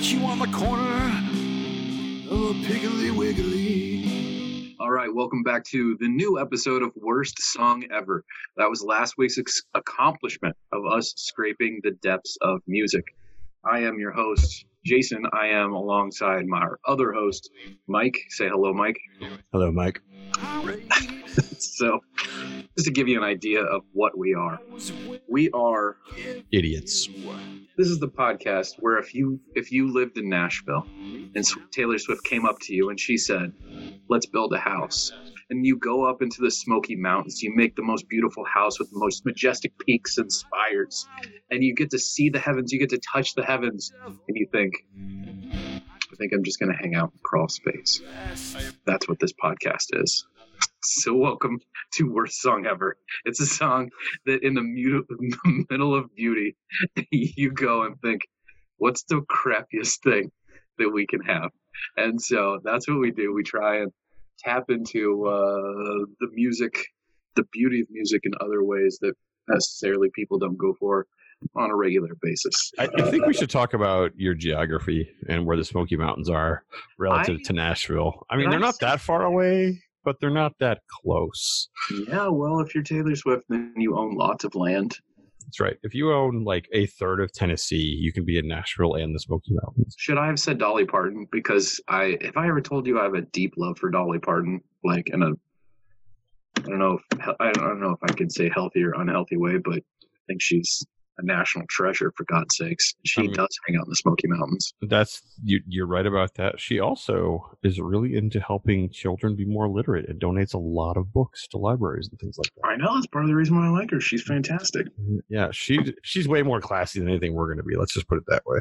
met you on the corner of Piggly Wiggly. All right, welcome back to the new episode of Worst Song Ever. That was last week's accomplishment of us scraping the depths of music. I am your host, Jason. I am alongside my other host, Mike. Say hello, Mike. Hello, Mike. so, just to give you an idea of what we are, we are Idiots. this is the podcast where if you if you lived in Nashville and Taylor Swift came up to you and she said, "Let's build a house." And you go up into the Smoky Mountains, you make the most beautiful house with the most majestic peaks and spires, and you get to see the heavens, you get to touch the heavens, and you think, I think I'm just going to hang out in crawl space. That's what this podcast is. So, welcome to Worst Song Ever. It's a song that, in the, mu- in the middle of beauty, you go and think, what's the crappiest thing that we can have? And so that's what we do. We try and tap into uh, the music, the beauty of music in other ways that necessarily people don't go for on a regular basis. I, I think we should talk about your geography and where the Smoky Mountains are relative I- to Nashville. I mean, they're not that far away, but they're not that close. Yeah, well, if you're Taylor Swift, then you own lots of land. That's right. If you own like a third of Tennessee, you can be in Nashville and the Smoky Mountains. Should I have said Dolly Parton? Because I, if I ever told you I have a deep love for Dolly Parton, like in a, I don't know, if, I don't know if I can say healthy or unhealthy way, but I think she's a national treasure for God's sakes. She I mean- does hang out in the Smoky Mountains. That's you, you're right about that. She also is really into helping children be more literate and donates a lot of books to libraries and things like that. I know that's part of the reason why I like her. She's mm-hmm. fantastic. Mm-hmm. Yeah, she she's way more classy than anything we're going to be. Let's just put it that way.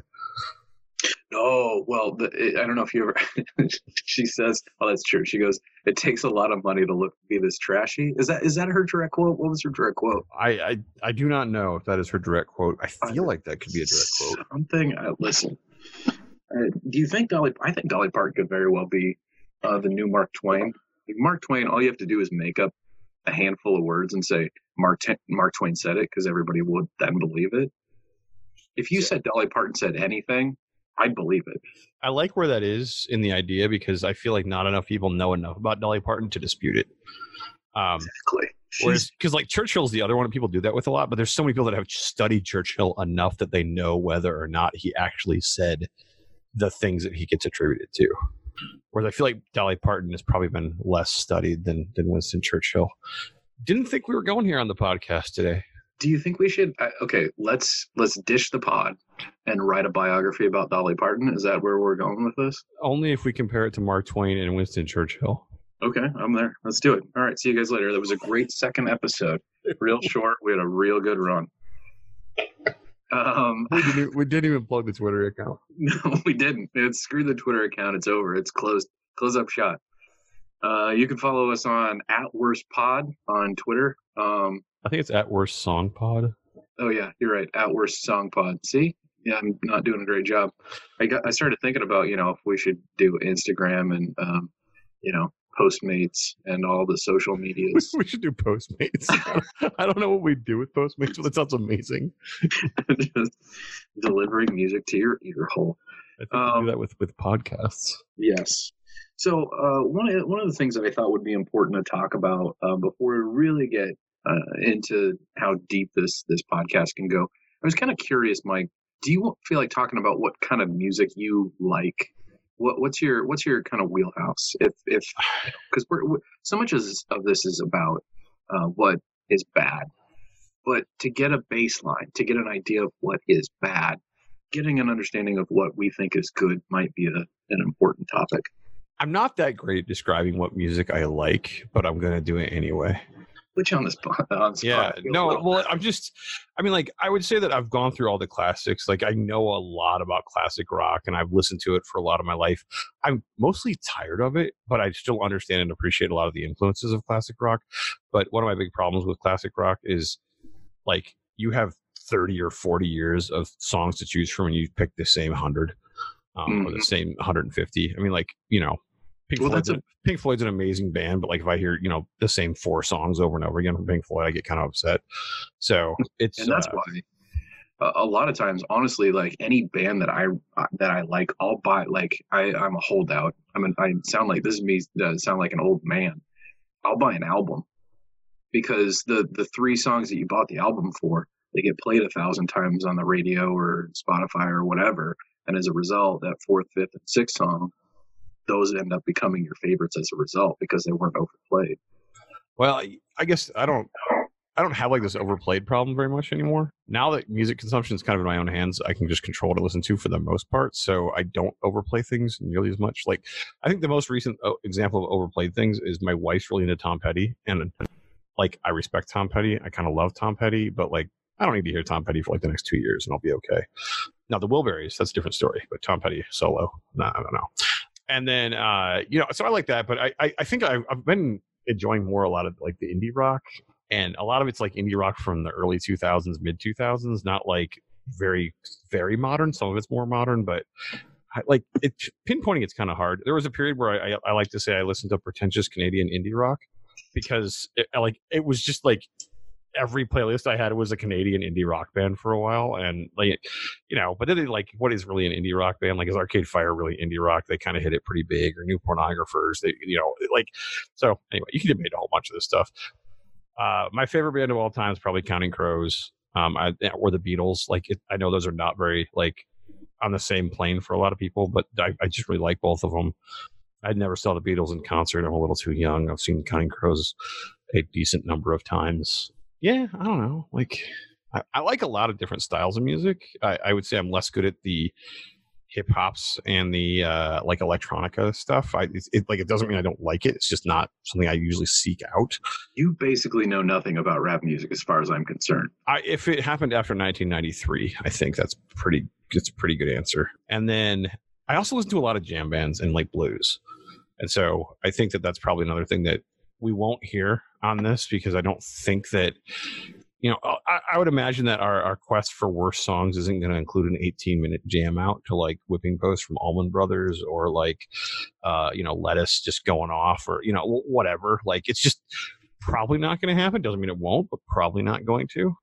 Oh well, the, I don't know if you ever. she says, "Oh, that's true." She goes, "It takes a lot of money to look be this trashy." Is that is that her direct quote? What was her direct quote? I, I I do not know if that is her direct quote. I feel like that could be a direct quote. Something. Uh, listen, uh, do you think Dolly? I think Dolly Parton could very well be uh, the new Mark Twain. Like Mark Twain, all you have to do is make up a handful of words and say Mark T- Mark Twain said it because everybody would then believe it. If you said Dolly Parton said anything, I'd believe it. I like where that is in the idea because I feel like not enough people know enough about Dolly Parton to dispute it. Um, Exactly. whereas, because like Churchill's the other one people do that with a lot, but there's so many people that have studied Churchill enough that they know whether or not he actually said the things that he gets attributed to. Whereas I feel like Dolly Parton has probably been less studied than than Winston Churchill. Didn't think we were going here on the podcast today. Do you think we should? Uh, okay, let's let's dish the pod and write a biography about Dolly Parton. Is that where we're going with this? Only if we compare it to Mark Twain and Winston Churchill. Okay, I'm there. Let's do it. All right, see you guys later. That was a great second episode. Real short. We had a real good run. Um, We didn't, we didn't even plug the Twitter account. no, we didn't. It's screw the Twitter account. It's over. It's closed. Close up shot. Uh, you can follow us on at worst pod on Twitter. Um, I think it's at worst song pod. oh yeah, you're right. At worst song pod. See, yeah, I'm not doing a great job. I got. I started thinking about you know if we should do Instagram and um, you know Postmates and all the social We, medias. we should do Postmates. I don't know what we do with Postmates, but that sounds amazing. just delivering music to your ear hole. I think we Um, do that with with podcasts. Yes. So uh, one of one of the things that I thought would be important to talk about uh, before we really get uh, into how deep this this podcast can go, I was kind of curious, Mike. Do you feel like talking about what kind of music you like? What what's your what's your kind of wheelhouse? If if because we're, we're so much of this, of this is about uh, what is bad, but to get a baseline, to get an idea of what is bad, getting an understanding of what we think is good might be a, an important topic. I'm not that great at describing what music I like, but I'm going to do it anyway. Put you on the spot. On the. Yeah, I feel a no, well. I'm just, I mean, like, I would say that I've gone through all the classics. Like, I know a lot about classic rock and I've listened to it for a lot of my life. I'm mostly tired of it, but I still understand and appreciate a lot of the influences of classic rock. But one of my big problems with classic rock is like, you have 30 or 40 years of songs to choose from and you pick the same 100 um, or the Mhm. same 150. I mean, like, you know, Pink, Well, Floyd's that's an, Pink Floyd's an amazing band, but like if I hear, you know, the same four songs over and over again from Pink Floyd, I get kind of upset. So it's and that's uh, why a, a lot of times, honestly, like any band that I that I like, I'll buy. Like I, I'm a holdout. I mean, I sound like this is me. Uh, sound like an old man. I'll buy an album because the the three songs that you bought the album for, they get played a thousand times on the radio or Spotify or whatever, and as a result, that fourth, fifth, and sixth song, those end up becoming your favorites as a result because they weren't overplayed. Well, I- guess I don't. I don't have like this overplayed problem very much anymore. Now that music consumption is kind of in my own hands, I can just control what I listen to for the most part. So I don't overplay things nearly as much. Like I think the most recent uh, example of overplayed things is my wife's really into Tom Petty, and like I respect Tom Petty. I kind of love Tom Petty, but like I don't need to hear Tom Petty for like the next two years, and I'll be okay. Now the Wilburys, that's a different story, but Tom Petty solo, no, I don't know. And then uh, you know, so I like that, but I I, I think I've, I've been enjoying more a lot of like the indie rock and a lot of it's like indie rock from the early 2000s mid 2000s not like very very modern. Some of it's more modern but like it pinpointing it's kind of hard. There was a period where I, I, I like to say i listened to pretentious canadian indie rock because it, like it was just like every playlist i had was a canadian indie rock band for a while and like you know but then they like what is really an indie rock band like is arcade fire really indie rock they kind of hit it pretty big or new pornographers they you know like so anyway you can debate a whole bunch of this stuff uh, my favorite band of all time is probably Counting Crows, um, I, or the Beatles. Like, it, I know those are not very like on the same plane for a lot of people, but I, I just really like both of them. I never saw the Beatles in concert. I'm a little too young. I've seen Counting Crows a decent number of times. Yeah, I don't know. Like, I, I like a lot of different styles of music. I, I would say I'm less good at the hip hops and the uh, like electronica stuff. I it, it, like it doesn't mean I don't like it. It's just not something I usually seek out. You basically know nothing about rap music, as far as I'm concerned. I, if it happened after 1993, I think that's pretty. It's a pretty good answer. And then I also listen to a lot of jam bands and like blues, and so I think that that's probably another thing that we won't hear on this because I don't think that you know, I, I, would imagine that our, our quest for worst songs isn't going to include an 18 minute jam out to like Whipping Post from Allman Brothers or like, uh, you know, Lettuce just going off or, you know, whatever. Like, it's just probably not going to happen. Doesn't mean it won't, but probably not going to.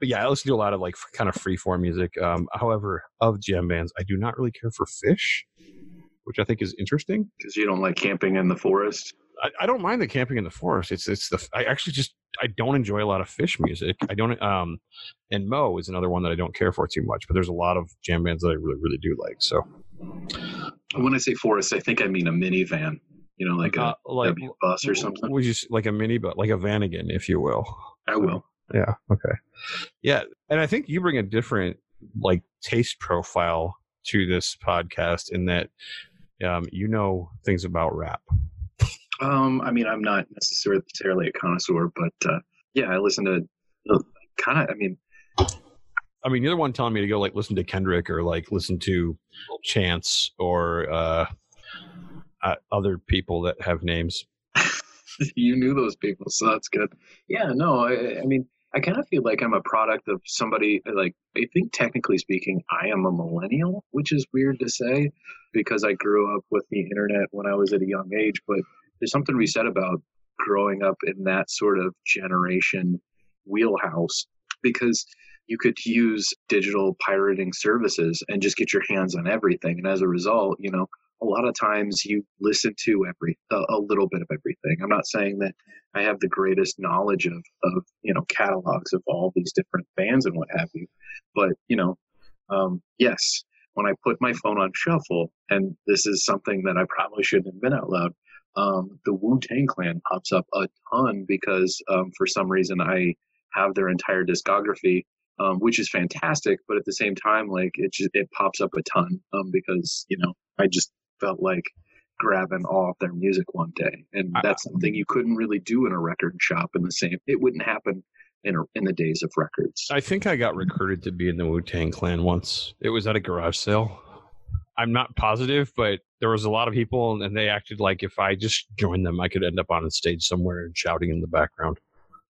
But yeah, I listen to a lot of like kind of free form music. Um, however, of jam bands, I do not really care for Phish, which I think is interesting. Because you don't like camping in the forest. I, I, don't mind the camping in the forest. It's it's the I actually just I don't enjoy a lot of Phish music. I don't um and Mo is another one that I don't care for too much. But there's a lot of jam bands that I really really do like. So when I say forest, I think I mean a minivan. You know, like a uh, like, w bus or something. Would you like a mini but like a Vanagon, if you will? I will. Yeah. Okay. Yeah, and I think you bring a different like taste profile to this podcast in that um, you know things about rap. Um, I mean, I'm not necessarily a connoisseur, but uh, yeah, I listen to uh, kind of. I mean, I mean, you're the one telling me to go like listen to Kendrick or like listen to Chance or uh, uh other people that have names. you knew those people, so that's good. Yeah, no, I, I mean, I kind of feel like I'm a product of somebody like I think technically speaking, I am a millennial, which is weird to say because I grew up with the internet when I was at a young age, but there's something be said about growing up in that sort of generation wheelhouse because you could use digital pirating services and just get your hands on everything. And as a result you know a lot of times you listen to every a, a little bit of everything. I'm not saying that i have the greatest knowledge of of you know catalogs of all these different bands and what have you but you know um, yes when i put my phone on shuffle and this is something that i probably shouldn't have been out loud um, the Wu Tang Clan pops up a ton because um, for some reason I have their entire discography, um, which is fantastic. But at the same time, like it just it pops up a ton um, because you know I just felt like grabbing all of their music one day, and that's something you couldn't really do in a record shop in the same. It wouldn't happen. In, a, in the days of records, I think I got recruited to be in the Wu Tang Clan once. It was at a garage sale. I'm not positive, but there was a lot of people, and they acted like if I just joined them, I could end up on a stage somewhere and shouting in the background.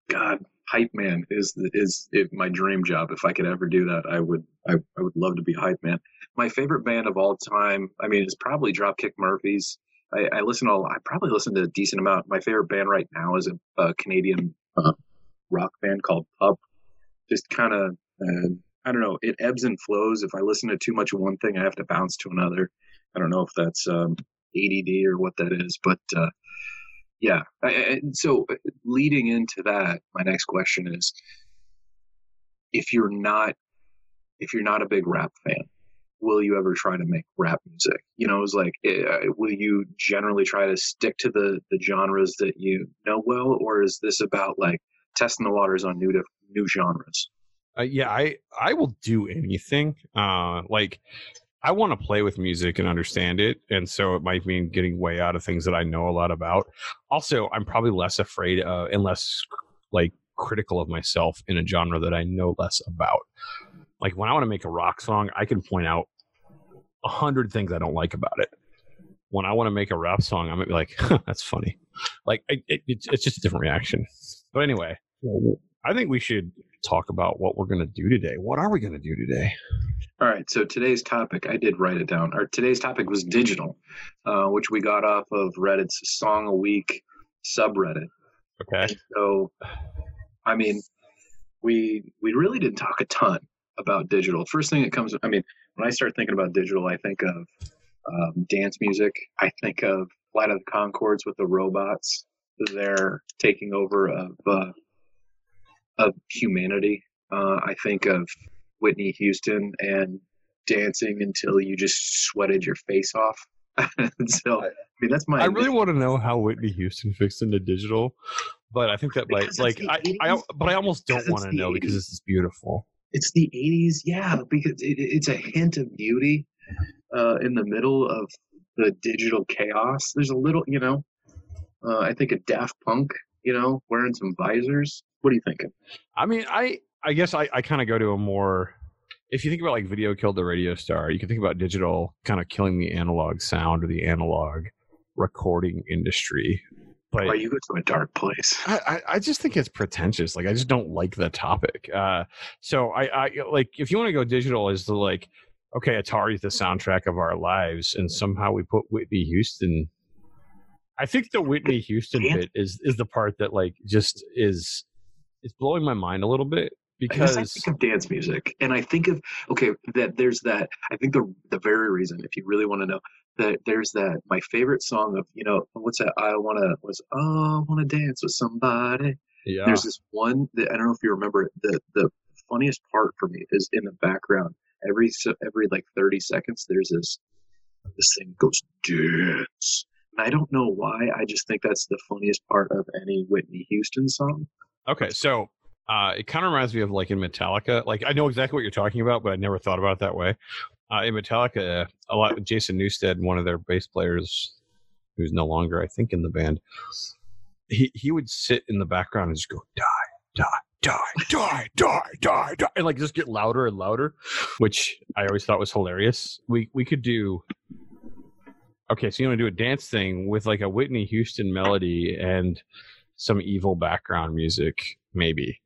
God, hype man is is my dream job. If I could ever do that, I would. I, I would love to be hype man. My favorite band of all time, I mean, is probably Dropkick Murphys. I, I listen to. I probably listen to a decent amount. My favorite band right now is a, a Canadian uh, rock band called Pup. Just kind of. Uh, I don't know. It ebbs and flows. If I listen to too much of one thing, I have to bounce to another. I don't know if that's um, ADD or what that is, but uh, yeah. I, I, so uh, leading into that, my next question is: if you're not if you're not a big rap fan, will you ever try to make rap music? You know, it's like, uh, will you generally try to stick to the the genres that you know well, or is this about like testing the waters on new new genres? Uh, yeah, I I will do anything. Uh, like I want to play with music and understand it, and so it might mean getting way out of things that I know a lot about. Also, I'm probably less afraid uh, and less like critical of myself in a genre that I know less about. Like when I want to make a rock song, I can point out a hundred things I don't like about it. When I want to make a rap song, I might be like, "That's funny." Like it, it, it's just a different reaction. But anyway, I think we should talk about what we're going to do today. What are we going to do today? All right. So today's topic, I did write it down. Our today's topic was digital, uh, which we got off of Reddit's Song a Week subreddit. Okay. So, I mean, we we really didn't talk a ton about digital. First thing that comes, I mean, when I start thinking about digital, I think of um, dance music. I think of Flight of the Conchords with the robots. They're taking over of uh, of humanity. Uh, I think of Whitney Houston and dancing until you just sweated your face off. so I mean that's my. I really want to know how Whitney Houston fixed into digital, but I think that like like I, I but I almost don't want to know 80s. because this is beautiful. It's the '80s, yeah, because it, it's a hint of beauty uh, in the middle of the digital chaos. There's a little, you know, uh, I think a Daft Punk, you know, wearing some visors. What are you thinking? I mean, I I guess I, I kind of go to a more if you think about like video killed the radio star, you can think about digital kind of killing the analog sound or the analog recording industry. But you go to a dark place. I, I, I, just think it's pretentious. Like I just don't like the topic. Uh, so I, I like if you want to go digital, is the like okay, Atari's the soundtrack of our lives, and somehow we put Whitney Houston. I think the Whitney Houston bit is is the part that like just is is blowing my mind a little bit because I, I, think of dance music and I think of okay that there's that I think the the very reason if you really want to know that there's that my favorite song of you know what's that I want to was oh I want to dance with somebody. Yeah. There's this one that I don't know if you remember the the funniest part for me is in the background every so every like 30 seconds there's this this thing goes dance. And I don't know why I just think that's the funniest part of any Whitney Houston song. Okay so uh, it kind of reminds me of like in Metallica. Like I know exactly what you're talking about, but I never thought about it that way. Uh, in Metallica, a lot. Jason Newsted, one of their bass players, who's no longer, I think, in the band, he he would sit in the background and just go die, die, die, die, die, die, die, and like just get louder and louder, which I always thought was hilarious. We we could do. Okay, so you want to do a dance thing with like a Whitney Houston melody and some evil background music, maybe.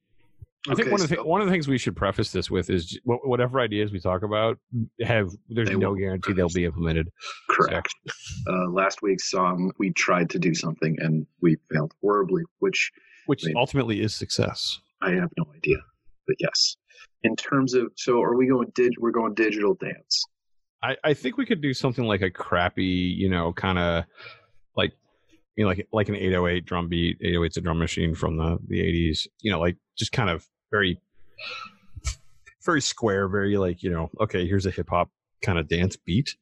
I think one of the so, one of the things we should preface this with is whatever ideas we talk about have there's no guarantee they'll be implemented. Correct. So. Uh, last week's song, we tried to do something and we failed horribly, which which I mean, ultimately is success. I have no idea, but yes. In terms of so, are we going dig? We're going digital dance. I I think we could do something like a crappy, you know, kind of like you know, like like an 808 drum beat. 808's a drum machine from the the 80s. You know, like just kind of very very square, very like you know, okay, here's a hip hop kind of dance beat.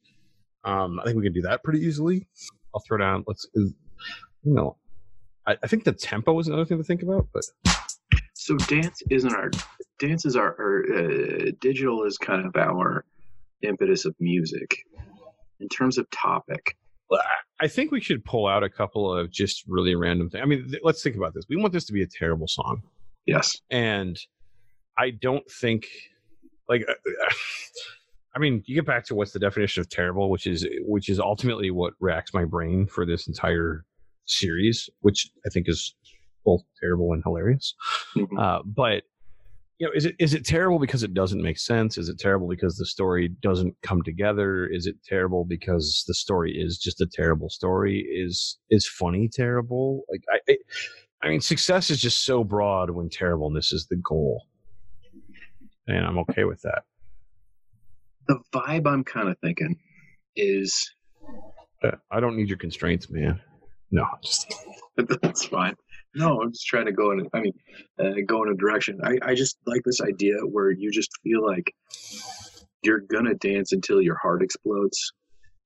Um, I think we can do that pretty easily. I'll throw down. Let's, you know, I, I think the tempo is another thing to think about, but. So dance isn't our dance is our, our uh, digital is kind of our impetus of music in terms of topic. I think we should pull out a couple of just really random things. I mean, th- let's think about this. We want this to be a terrible song. Yes. And I don't think, like, uh, uh, I mean, you get back to what's the definition of terrible, which is which is ultimately what racks my brain for this entire series, which I think is both terrible and hilarious. Mm-hmm. Uh, but you know, is it is it terrible because it doesn't make sense? Is it terrible because the story doesn't come together? Is it terrible because the story is just a terrible story? Is is funny terrible? Like I, I, I mean, success is just so broad when terribleness is the goal. and I'm okay with that. The vibe I'm kind of thinking is Uh, I don't need your constraints, man. No, just that's fine. No, I'm just trying to go in. I mean, uh, go in a direction. I, I just like this idea where you just feel like you're gonna dance until your heart explodes,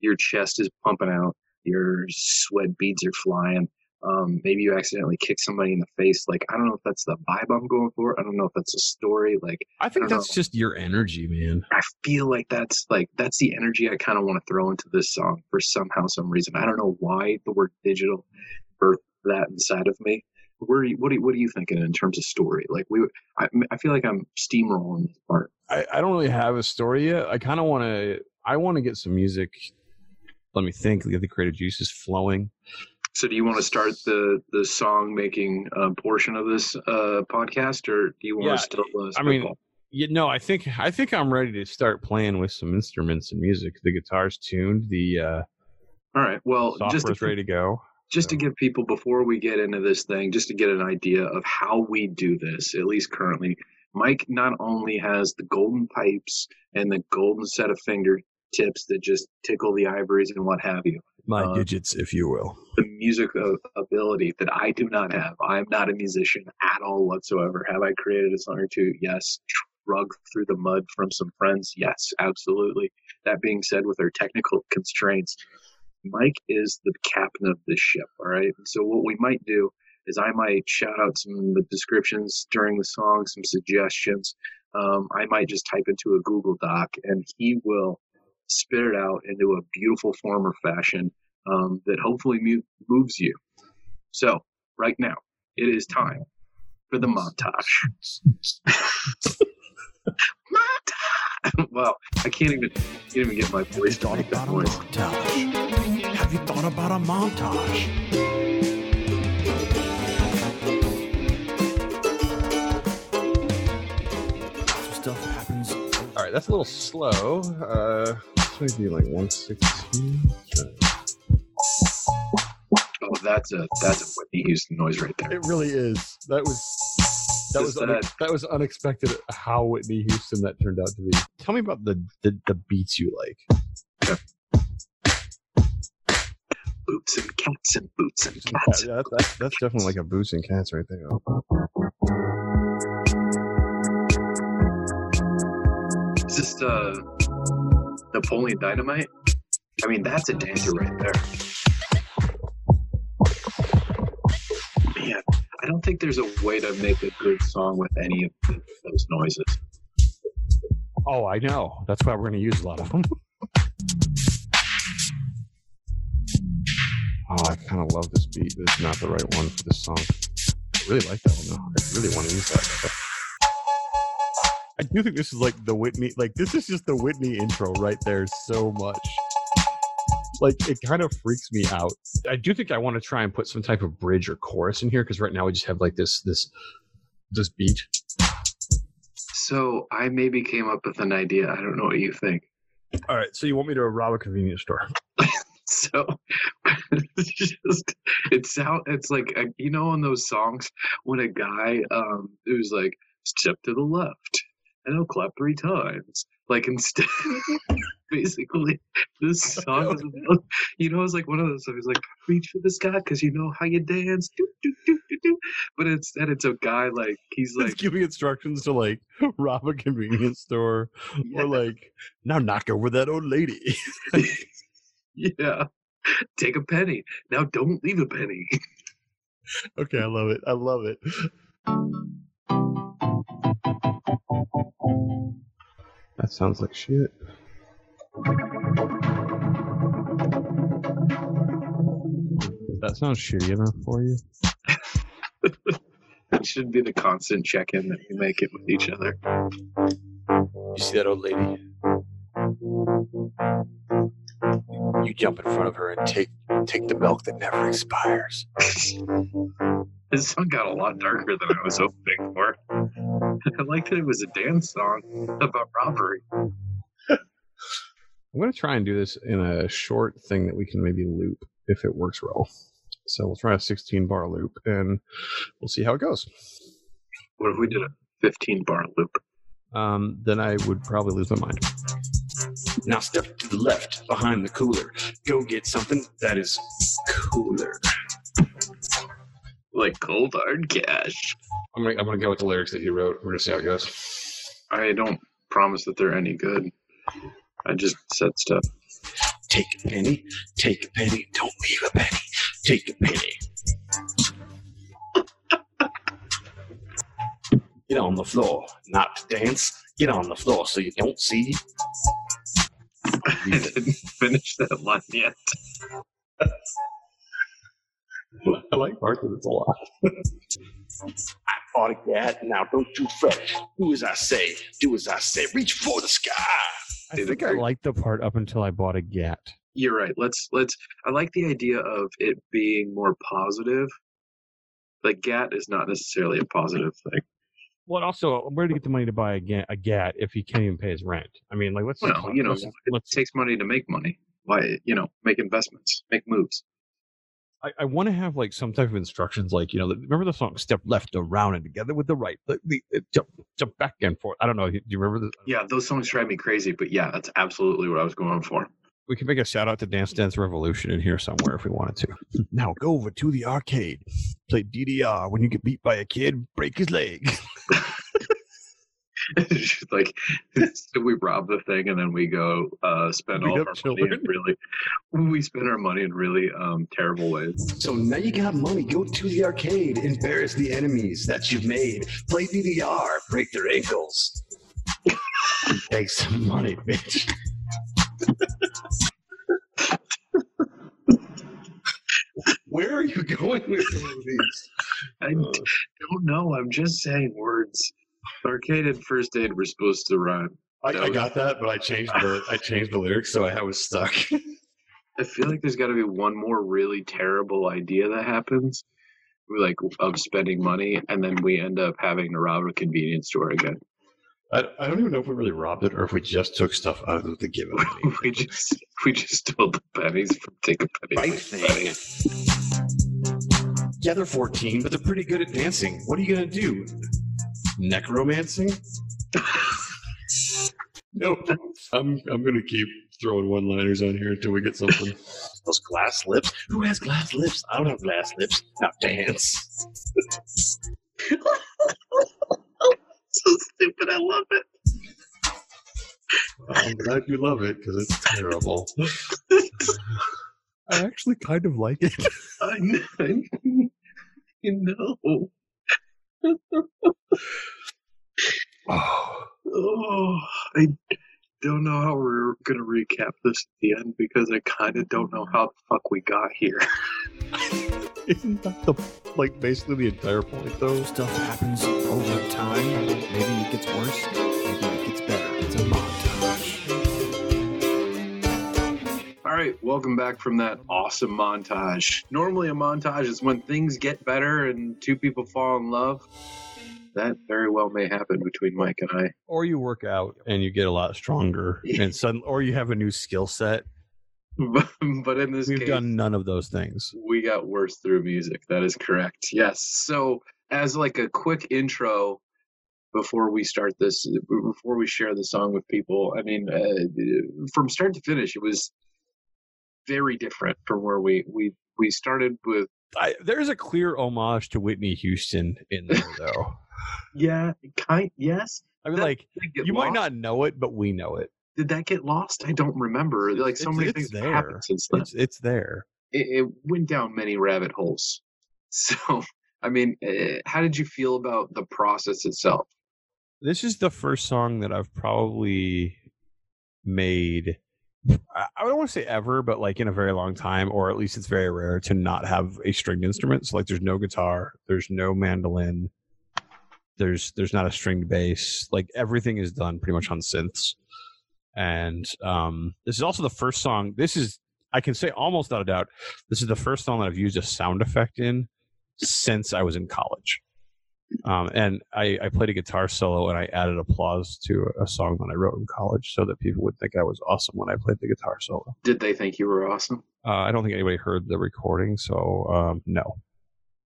your chest is pumping out, your sweat beads are flying. Um, maybe you accidentally kick somebody in the face. Like I don't know if that's the vibe I'm going for. I don't know if that's a story. Like I think don't that's know. just your energy, man. I feel like that's like that's the energy I kind of want to throw into this song for somehow some reason. I don't know why the word digital birthed that inside of me. Where are you, what are you, what are you thinking in terms of story? Like we, I, I feel like I'm steamrolling this part. I, I don't really have a story yet. I kind of want to. I want to get some music. Let me think. Get the creative juices flowing. So do you want to start the the song making uh, portion of this uh, podcast, or do you want Yeah, to still? Uh, I mean, spitball? You know, I think I think I'm ready to start playing with some instruments and music. The guitar's tuned. The uh, all right. Well, just to, ready to go. just to give people before we get into this thing, just to get an idea of how we do this, at least currently, Mike not only has the golden pipes and the golden set of fingertips that just tickle the ivories and what have you, My Uh, digits, if you will. the music ability that I do not have. I'm not a musician at all whatsoever. Have I created a song or two? Yes. Rug through the mud from some friends? Yes, absolutely. That being said, with our technical constraints, Mike is the captain of this ship. All right. So what we might do is I might shout out some of the descriptions during the song, some suggestions. Um, I might just type into a Google Doc, and he will spit it out into a beautiful form or fashion um, that hopefully mu- moves you. So right now, it is time for the montage. montage. well, I can't even can't even get my voice to make that noise. montage? Have you thought about a montage? Stuff happens. All right, that's a little slow. Uh, this might be like 116. That's a that's a Whitney Houston noise right there. It really is. That was that was Just une- that- that was unexpected. How Whitney Houston that turned out to be. Tell me about the the, the beats you like. Boots and cats and boots and Yeah, cats. that, that's that's definitely like a boots and cats right there. Is this uh, Napoleon Dynamite? I mean, that's a dancer right there. Man, I don't think there's a way to make a good song with any of those noises. Oh, I know. That's why we're going to use a lot of them. Oh, I kind of love this beat, it's not the right one for this song. I really like that one though. I really want to use that. I do think this is like the Whitney, like this is just the Whitney intro right there so much. Like it kind of freaks me out. I do think I want to try and put some type of bridge or chorus in here because right now we just have like this this this beat. So I maybe came up with an idea. I don't know what you think. All right, so you want me to rob a convenience store? So it's just it sound it's like uh, you know in those songs when a guy um who's like step to the left and I'll clap three times. Like instead, basically, this song is about, you know, it's like one of those songs like reach for the sky because you know how you dance. Do, do, do, do, do. But instead, it's a guy like he's It's like giving instructions to like rob a convenience store yeah, or like now knock over that old lady. yeah, take a penny now. Don't leave a penny. okay, I love it. I love it. That sounds like shit. That sounds shitty enough for you. That should be the constant check-in that we make it with each other. You see that old lady? You jump in front of her and take take the milk that never expires. This song got a lot darker than I was hoping for. I like that it was a dance song about robbery. I'm gonna try and do this in a short thing that we can maybe loop if it works well. So we'll try a 16 bar loop, and we'll see how it goes. What if we did a 15 bar loop? um, then I would probably lose my mind. Now step to the left behind the cooler. Go get something that is cooler. Like cold hard cash. I'm gonna, I'm gonna go with the lyrics that he wrote. We're gonna see how it goes. I don't promise that they're any good. I just said stuff. Take a penny, take a penny, don't leave a penny. Take a penny. Get on the floor, not to dance. Get on the floor so you don't see. I didn't finish that line yet. I like this a lot. I bought a cat, now don't you fret. Do as I say, do as I say. Reach for the sky. I think I liked the part up until I bought a gat. You're right. Let's let's. I like the idea of it being more positive. Like GAT is not necessarily a positive thing. Well, also, where to get the money to buy a gat, a gat if he can't even pay his rent? I mean, like, let's Well, talk- you know, let's, it let's takes money to make money. Why, you know, make investments, make moves. I, I want to have like some type of instructions, like you know, remember the song "Step Left Around and Together with the Right," the, the, the- jump, jump back and forth. I don't know. Do you remember the? Yeah, those songs drive me crazy, but yeah, that's absolutely what I was going for. We can make a shout out to Dance Dance Revolution in here somewhere if we wanted to. Now go over to the arcade, play DDR. When you get beat by a kid, break his leg. It's just like so we rob the thing and then we go uh, spend Beat all of up our money in really we spend our money in really um, terrible ways. So now you got money. Go to the arcade. Embarrass the enemies that you've made. Play DDR. Break their ankles. Take some money, bitch. Where are you going with all of these? I don't know. I'm just saying words. Arcade and first aid were supposed to rhyme. I, I got that, but I changed the I changed the lyrics, so I was stuck. I feel like there's got to be one more really terrible idea that happens. We like of spending money, and then we end up having to rob a convenience store again. I, I don't even know if we really robbed it or if we just took stuff out of the given. we just we just stole the pennies from take a penny. Right thing. Yeah, they're 14, but they're pretty good at dancing. What are you gonna do? Necromancing? no, I'm I'm gonna keep throwing one-liners on here until we get something. Those glass lips? Who has glass lips? I don't have glass lips. Now dance. so stupid. I love it. I'm glad you love it because it's terrible. I actually kind of like it. I know. You know. Oh, Oh, I don't know how we're gonna recap this at the end because I kind of don't know how the fuck we got here. isn't that the like basically the entire point though? Stuff happens over time. Maybe it gets worse. Maybe welcome back from that awesome montage. Normally, a montage is when things get better and two people fall in love. That very well may happen between Mike and I. Or you work out and you get a lot stronger, and sudden, or you have a new skill set. But, but in this We've case, done none of those things. we got worse through music. That is correct. Yes. So, as like a quick intro before we start this, before we share the song with people, I mean, uh, from start to finish, it was very different from where we we we started with. I, there's a clear homage to Whitney Houston in there, though. Yeah, kind. Yes. I mean, That- like Did it get you might not know it, but we know it. Did that get lost? I don't remember. Like so It's- many it's things there. happened since then. It's it's there. It, it went down many rabbit holes. So, I mean, uh, how did you feel about the process itself? This is the first song that I've probably made. I don't want to say ever, but like in a very long time, or at least it's very rare to not have a stringed instrument. So like, there's no guitar, there's no mandolin, there's there's not a stringed bass. Like everything is done pretty much on synths. And um, this is also the first song. This is I can say almost without a doubt, this is the first song that I've used a sound effect in since I was in college. Um, and I, I played a guitar solo and I added applause to a song that I wrote in college so that people would think I was awesome when I played the guitar solo. Did they think you were awesome? Uh, I don't think anybody heard the recording, so um, no.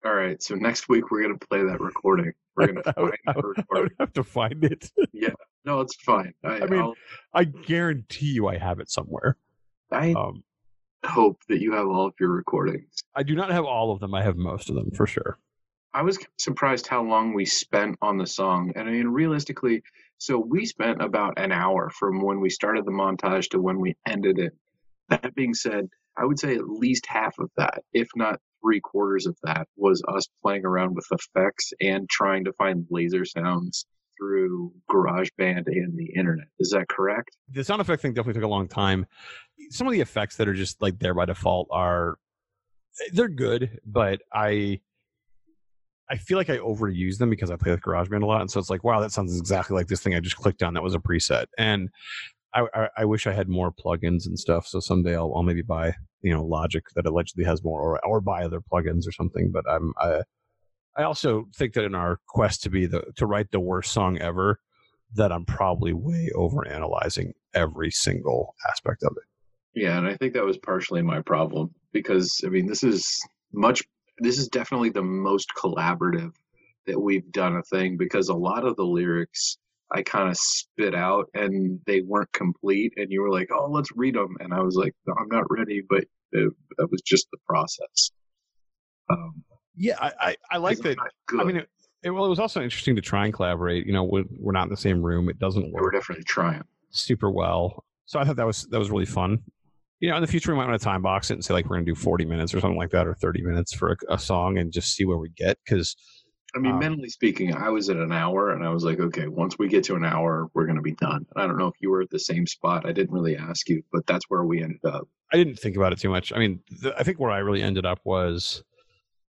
All right, so next week we're gonna play that recording. We're gonna find I the would- I have to find it. Yeah, no, it's fine. I, I mean, I'll- I guarantee you I have it somewhere. I Um, hope that you have all of your recordings. I do not have all of them. I have most of them for sure. I was surprised how long we spent on the song. And I mean, realistically, so we spent about an hour from when we started the montage to when we ended it. That being said, I would say at least half of that, if not three quarters of that, was us playing around with effects and trying to find laser sounds through GarageBand and the internet. Is that correct? The sound effect thing definitely took a long time. Some of the effects that are just like there by default are they're good, but I I feel like I overuse them because I play with GarageBand a lot, and so it's like, wow, that sounds exactly like this thing I just clicked on. That was a preset, and I, I, I wish I had more plugins and stuff. So someday I'll, I'll maybe buy you know Logic that allegedly has more, or or buy other plugins or something. But I'm I I also think that in our quest to be the to write the worst song ever, that I'm probably way over analyzing every single aspect of it. Yeah, and I think that was partially my problem because I mean, this is much this is definitely the most collaborative that we've done a thing because a lot of the lyrics I kind of spit out and they weren't complete and you were like, "Oh, let's read them." And I was like, no, "I'm not ready," but it, that was just the process. Um Yeah, I I, I like that. I mean, it, it, well, it was also interesting to try and collaborate. You know, we're, we're not in the same room. It doesn't work. We're definitely trying. super well. So I thought that was that was really fun. You know, in the future we might want to time box it and say like we're gonna do 40 minutes or something like that, or 30 minutes for a, a song, and just see where we get. Because I mean, Um, mentally speaking, I was at an hour and I was like, okay, once we get to an hour, we're going to be done. And I don't know if you were at the same spot. I didn't really ask you, but that's where we ended up. I didn't think about it too much. I mean, th- I think where I really ended up was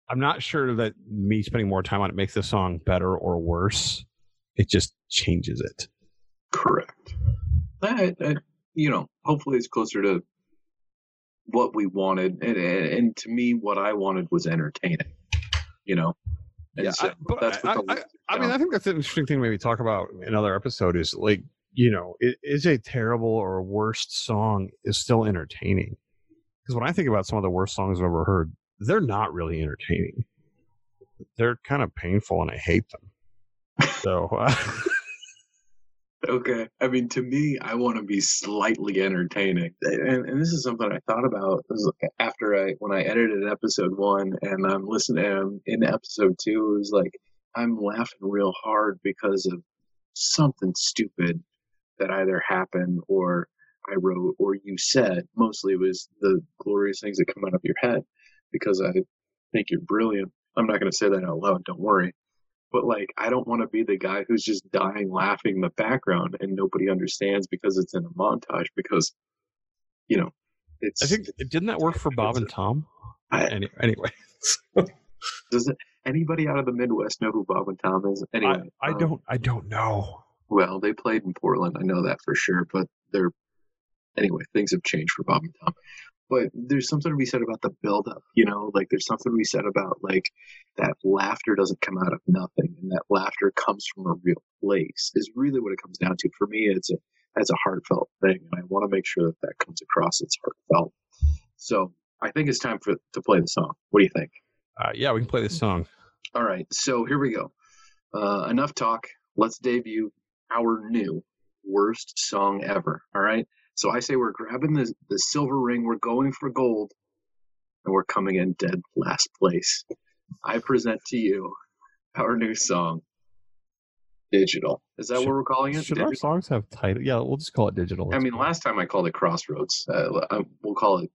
I'm not sure that me spending more time on it makes the song better or worse. It just changes it. Correct. I, I, you know, hopefully it's closer to what we wanted. And, and, to me, what I wanted was entertaining, you know? And Yeah, so I- but that's I- I- I mean. I think that's an interesting thing maybe talk about in another episode is like, you know, is a terrible or worst song is still entertaining? Because when I think about some of the worst songs I've ever heard, they're not really entertaining. They're kind of painful and I hate them. So, uh, Okay. I mean, to me, I want to be slightly entertaining, and, and this is something I thought about after I when I edited episode one, and I'm listening um, in episode two. It was like I'm laughing real hard because of something stupid that either happened or I wrote or you said. Mostly it was the glorious things that come out of your head because I think you're brilliant. I'm not going to say that out loud. Don't worry but like I don't want to be the guy who's just dying laughing in the background and nobody understands because it's in a montage because you know it's I think, didn't that work for Bob and Tom? I- Any, anyway, does it, anybody out of the Midwest know who Bob and Tom is anyway I, I um, don't, I don't know. well they played in Portland I know that for sure but they're anyway things have changed for Bob and Tom but there's something to be said about the buildup, you know? Like there's something to be said about like that laughter doesn't come out of nothing and that laughter comes from a real place is really what it comes down to. For me it's a as a heartfelt thing and i want to make sure that that comes across it's heartfelt. So i think it's time for to play the song. What do you think? Uh, yeah, we can play this song. all right so here we go. Uh, enough talk. Let's debut our new worst song ever all right so i say we're grabbing the, the silver ring we're going for gold and we're coming in dead last place i present to you our new song digital is that Should- what we're calling it Should our songs have title? Yeah, we'll just call it digital. i mean fine. last time i called it crossroads uh, I- we'll call it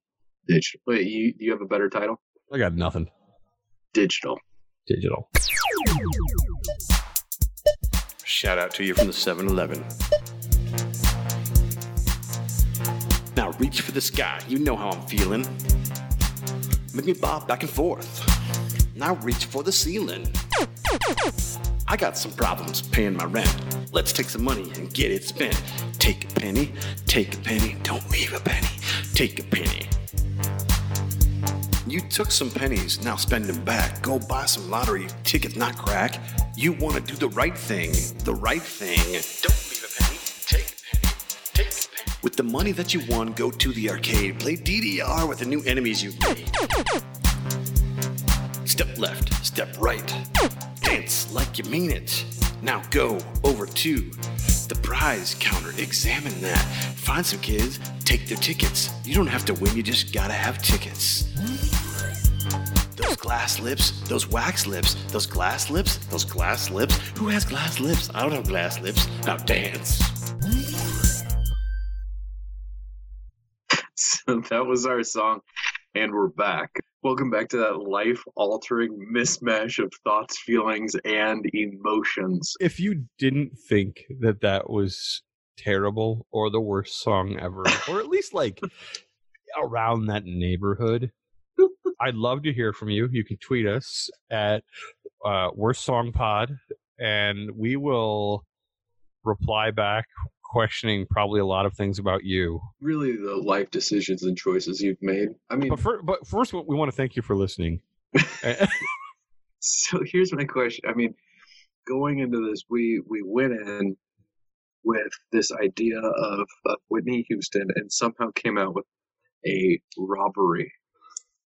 digital wait you, do you have a better title I got nothing. digital Digital. Shout out to you from the 7 Eleven. Now reach for the sky, you know how I'm feeling. Make me bob back and forth. Now reach for the ceiling. I got some problems paying my rent. Let's take some money and get it spent. Take a penny, take a penny, don't leave a penny. Take a penny. You took some pennies, now spend them back. Go buy some lottery tickets, not crack. You want to do the right thing, the right thing. Don't With the money that you won, go to the arcade. Play DDR with the new enemies you've made. Step left, step right. Dance like you mean it. Now go over to the prize counter, examine that. Find some kids, take their tickets. You don't have to win, you just gotta have tickets. Those glass lips, those wax lips, those glass lips, those glass lips. Who has glass lips? I don't have glass lips. Now dance. that was our song, and we're back. Welcome back to that life altering mismatch of thoughts, feelings, and emotions. If you didn't think that that was terrible or the worst song ever, or at least like around that neighborhood, I'd love to hear from you. You can tweet us at uh, Worst Song Pod, and we will reply back questioning probably a lot of things about you. Really, the life decisions and choices you've made. I mean, But, for, but first, we want to thank you for listening. so here's my question. I mean, going into this, we we went in with this idea of, of Whitney Houston, and somehow came out with a robbery.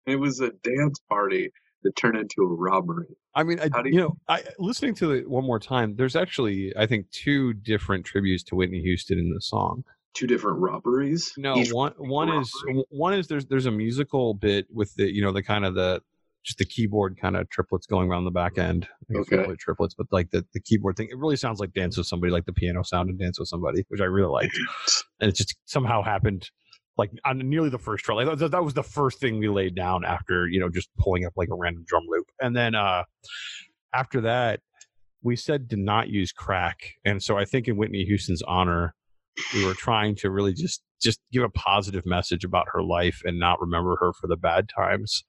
It was a dance party that turned into a robbery. I mean, I, you you- know, I listening to it one more time. There's actually, I think, two different tributes to Whitney Houston in the song. Two different robberies. No, Each one one is one is there's there's a musical bit with the you know the kind of the just the keyboard kind of triplets going around the back end. Okay. triplets, but like the, the keyboard thing, it really sounds like Dance with Somebody, like the piano sound and Dance with Somebody, which I really liked. and it just somehow happened like on nearly the first try. Like that, that was the first thing we laid down after you know just pulling up like a random drum loop, and then uh after that we said to not use crack, and so I think in Whitney Houston's honor, we were trying to really just just give a positive message about her life and not remember her for the bad times.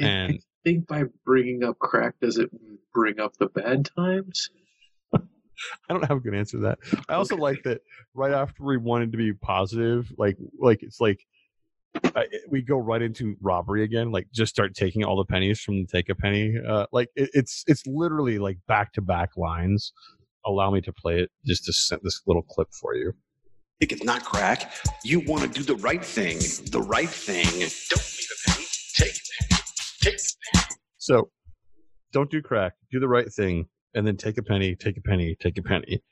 And I think by bringing up crack, does it bring up the bad times? I don't have a good answer to that. I also Okay. like that right after we wanted to be positive, like like it's like I, we go right into robbery again. Like just start taking all the pennies from the take a penny. Uh, like it, it's it's literally like back to back lines. Allow me to play it just to send this little clip for you. Think it's not crack. You want to do the right thing. The right thing. Don't leave a penny. Take a penny. Take a penny. So don't do crack. Do the right thing, and then take a penny. Take a penny. Take a penny.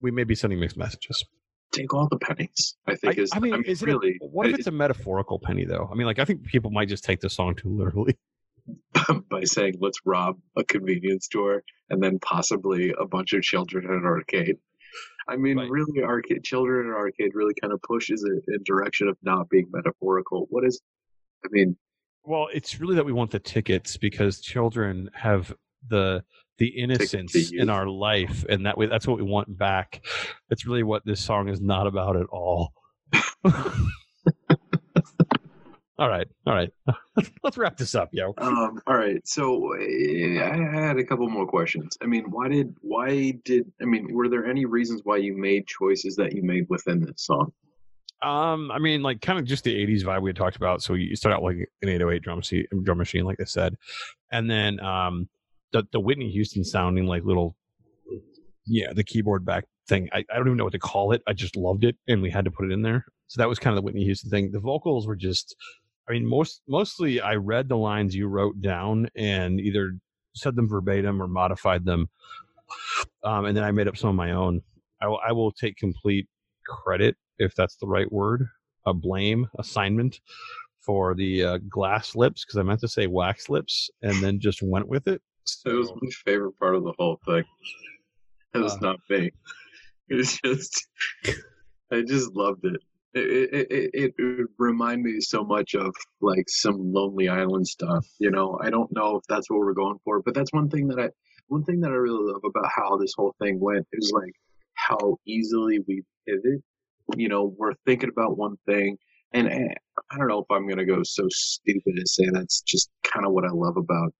We may be sending mixed messages. Take all the pennies. I I, think is. I mean, is it really? a, what if it's a metaphorical penny though? I mean, like I think people might just take the song too literally. by saying let's rob a convenience store and then possibly a bunch of children in an arcade. I mean, Right. really, arcade children in an arcade really kind of pushes it in direction of not being metaphorical. What is? I mean, Well, it's really that we want the tickets because children have the the innocence in our life, and that way that's what we want back. That's really what this song is not about at all. all right, all right. Let's wrap this up, yo. um, all right. So eh, I had a couple more questions. I mean, why did why did I mean? Were there any reasons why you made choices that you made within this song? Um, I mean, like kind of just the '80s vibe we had talked about. So you start out like an 808 drum machine, drum machine, like I said, and then um, the the Whitney Houston sounding like little, yeah, the keyboard back thing. I, I don't even know what to call it. I just loved it, and we had to put it in there. So that was kind of the Whitney Houston thing. The vocals were just, I mean, most mostly I read the lines you wrote down and either said them verbatim or modified them, um, and then I made up some of my own. I will I will take complete credit if that's the right word, a blame assignment for the uh, glass lips because I meant to say wax lips and then just went with it. It was my favorite part of the whole thing. It was Uh. not me. It was just, I just loved it. It, it, it, it, reminded me so much of like some Lonely Island stuff. You know, I don't know if that's what we're going for, but that's one thing that I, one thing that I really love about how this whole thing went is like how easily we pivot. You know, we're thinking about one thing, and, and I don't know if I'm gonna go so stupid as say that's just kind of what I love about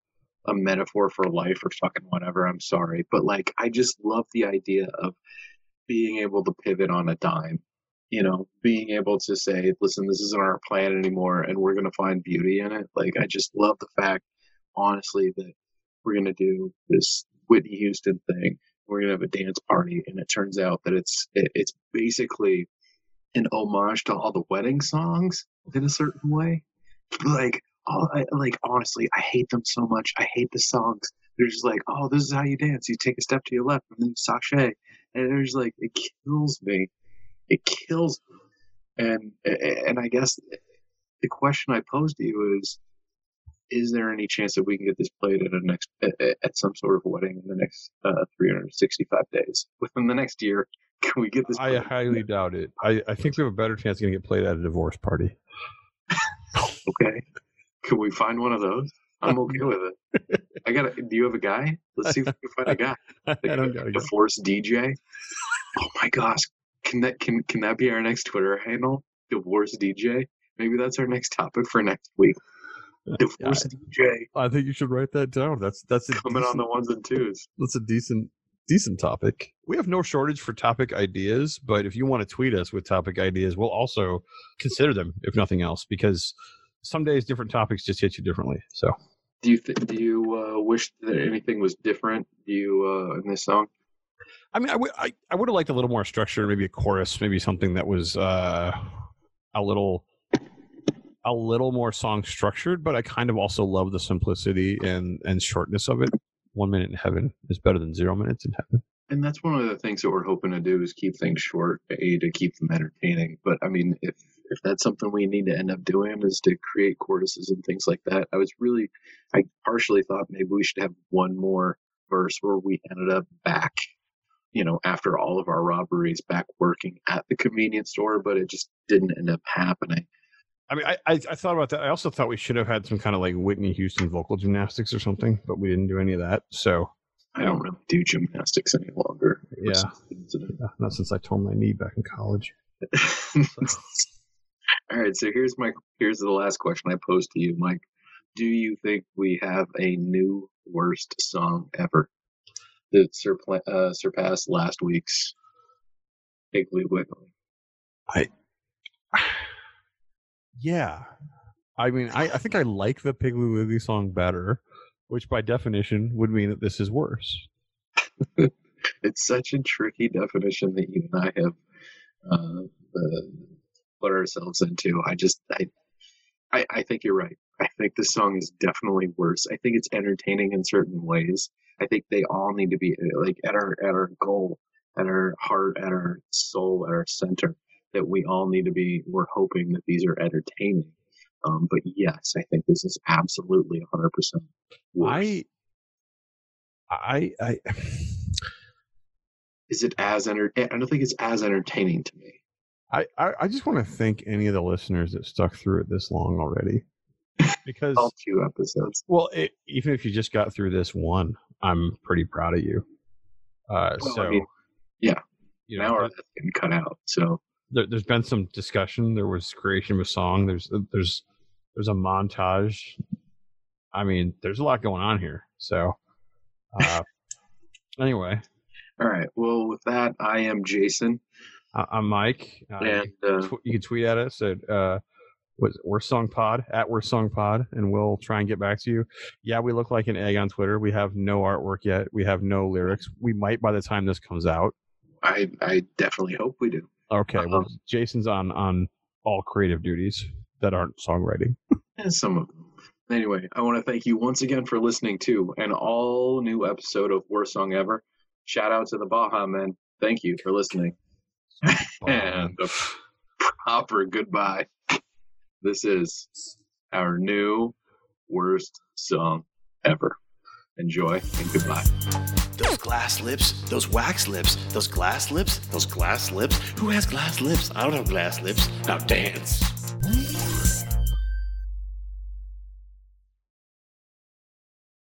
a metaphor for life or fucking whatever. I'm sorry, but like I just love the idea of being able to pivot on a dime. You know, being able to say, "Listen, this isn't our plan anymore, and we're gonna find beauty in it." Like I just love the fact, honestly, that we're gonna do this Whitney Houston thing. We're gonna have a dance party, and it turns out that it's it, it's basically an homage to all the wedding songs in a certain way. Like, all, I, like honestly, I hate them so much. I hate the songs they're just like, oh, this is how you dance. You take a step to your left and then sashay. And they're just like, it kills me. It kills me. And and I guess the question I pose to you is, is there any chance that we can get this played at a next at, at some sort of wedding in the next uh, 365 days within the next year? Can we get this? I highly doubt it. I, I think we have a better chance of getting it played at a divorce party. Okay. Can we find one of those? I'm okay with it. I got. Do you have a guy? Let's see if we can find a guy. I don't got Force DJ. Oh my gosh! Can that can can that be our next Twitter handle? Divorce DJ. Maybe that's our next topic for next week. Uh, Divorce DJ I think you should write that down. That's that's coming on the ones and twos. that's a decent decent topic. We have no shortage for topic ideas, but if you want to tweet us with topic ideas, we'll also consider them if nothing else, because some days different topics just hit you differently. So Do you th- do you uh, wish that anything was different? Do you uh, in this song? I mean, I would I, I would have liked a little more structure, maybe a chorus, maybe something that was uh, a little a little more song structured. But I kind of also love the simplicity and and shortness of it. One minute in heaven is better than zero minutes in heaven. And that's one of the things that we're hoping to do is keep things short, a to keep them entertaining. But I mean, if if that's something we need to end up doing is to create choruses and things like that, I was really, I partially thought maybe we should have one more verse where we ended up back, you know, after all of our robberies, back working at the convenience store, but it just didn't end up happening. I mean, I, I I thought about that. I also thought we should have had some kind of like Whitney Houston vocal gymnastics or something, but we didn't do any of that. So I don't really do gymnastics any longer. yeah, not since I tore my knee back in college. All right, so here's my here's the last question I pose to you, Mike. Do you think we have a new worst song ever that surpla- uh, surpassed last week's Piggly Wiggly? I yeah. I mean, I, I think I like the Piggly Wiggly song better, which by definition would mean that this is worse. It's such a tricky definition that you and I have uh, uh, put ourselves into. I just I, I I think you're right. I think this song is definitely worse. I think it's entertaining in certain ways. I think they all need to be like at our at our goal, at our heart, at our soul, at our center. That we all need to be. We're hoping that these are entertaining. Um, but yes, I think this is absolutely 100 percent. I, I, I, is it as enter? I don't think it's as entertaining to me. I, I I just want to thank any of the listeners that stuck through it this long already, because All two episodes. well, it, even if you just got through this one, I'm pretty proud of you. Uh, Well, I so mean, yeah, you now know, our that's getting cut out. So there, there's been some discussion. There was creation of a song. There's there's there's a montage. I mean, there's a lot going on here. So, uh, anyway, all right. Well, with that, I am Jason, I, I'm Mike. Uh, and uh, tw- you can tweet at us at uh, was Worst Song Pod at Worst Song Pod, and we'll try and get back to you. Yeah, we look like an egg on Twitter. We have no artwork yet. We have no lyrics. We might by the time this comes out. I I definitely hope we do. Okay, well, Uh-huh. Jason's on on all creative duties that aren't songwriting. And some of them. Anyway, I want to thank you once again for listening to an all new episode of Worst Song Ever. Shout out to the Baha Men. Thank you for listening. and um, a proper goodbye. This is our new worst song ever. Enjoy and goodbye. Those glass lips, those wax lips, those glass lips, those glass lips. Who has glass lips? I don't have glass lips. Now dance.